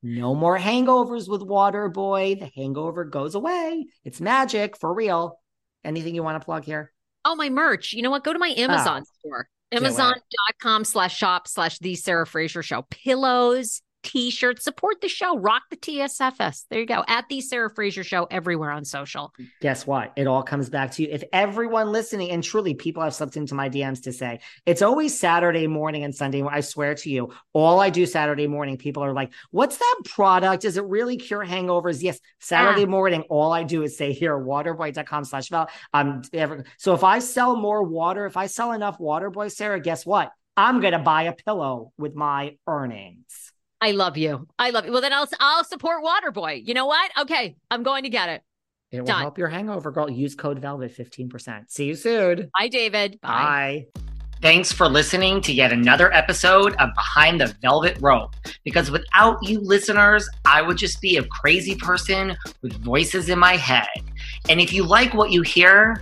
[SPEAKER 1] No more hangovers with Waterboy. The hangover goes away. It's magic for real. Anything you want to plug here?
[SPEAKER 2] Oh, my merch. You know what? Go to my Amazon
[SPEAKER 1] ah, store.
[SPEAKER 2] Amazon.com slash shop slash the Sarah Fraser show. Pillows, t-shirts, support the show. Rock the TSFS. There you go. At the Sarah Fraser show everywhere on social.
[SPEAKER 1] guess what? It all comes back to you. If everyone listening, and truly people have slipped into my DMs to say, it's always Saturday morning and Sunday. I swear to you, all I do Saturday morning, people are like, what's that product? Does it really cure hangovers? Yes. Saturday morning, all I do is say here, waterboy.com slash val. Um, ever, so if I sell more water, if I sell enough Waterboy, Sarah, guess what? I'm going to buy a pillow with my earnings.
[SPEAKER 2] I love you. I love you. Well, then I'll I'll support Waterboy. You know what? Okay, I'm going to get it.
[SPEAKER 1] It will
[SPEAKER 2] Done.
[SPEAKER 1] help your hangover, girl. Use code VELVET 15%. See you soon.
[SPEAKER 2] Bye, David. Bye.
[SPEAKER 1] Bye. Thanks for listening to yet another episode of Behind the Velvet Rope. Because without you listeners, I would just be a crazy person with voices in my head. And if you like what you hear,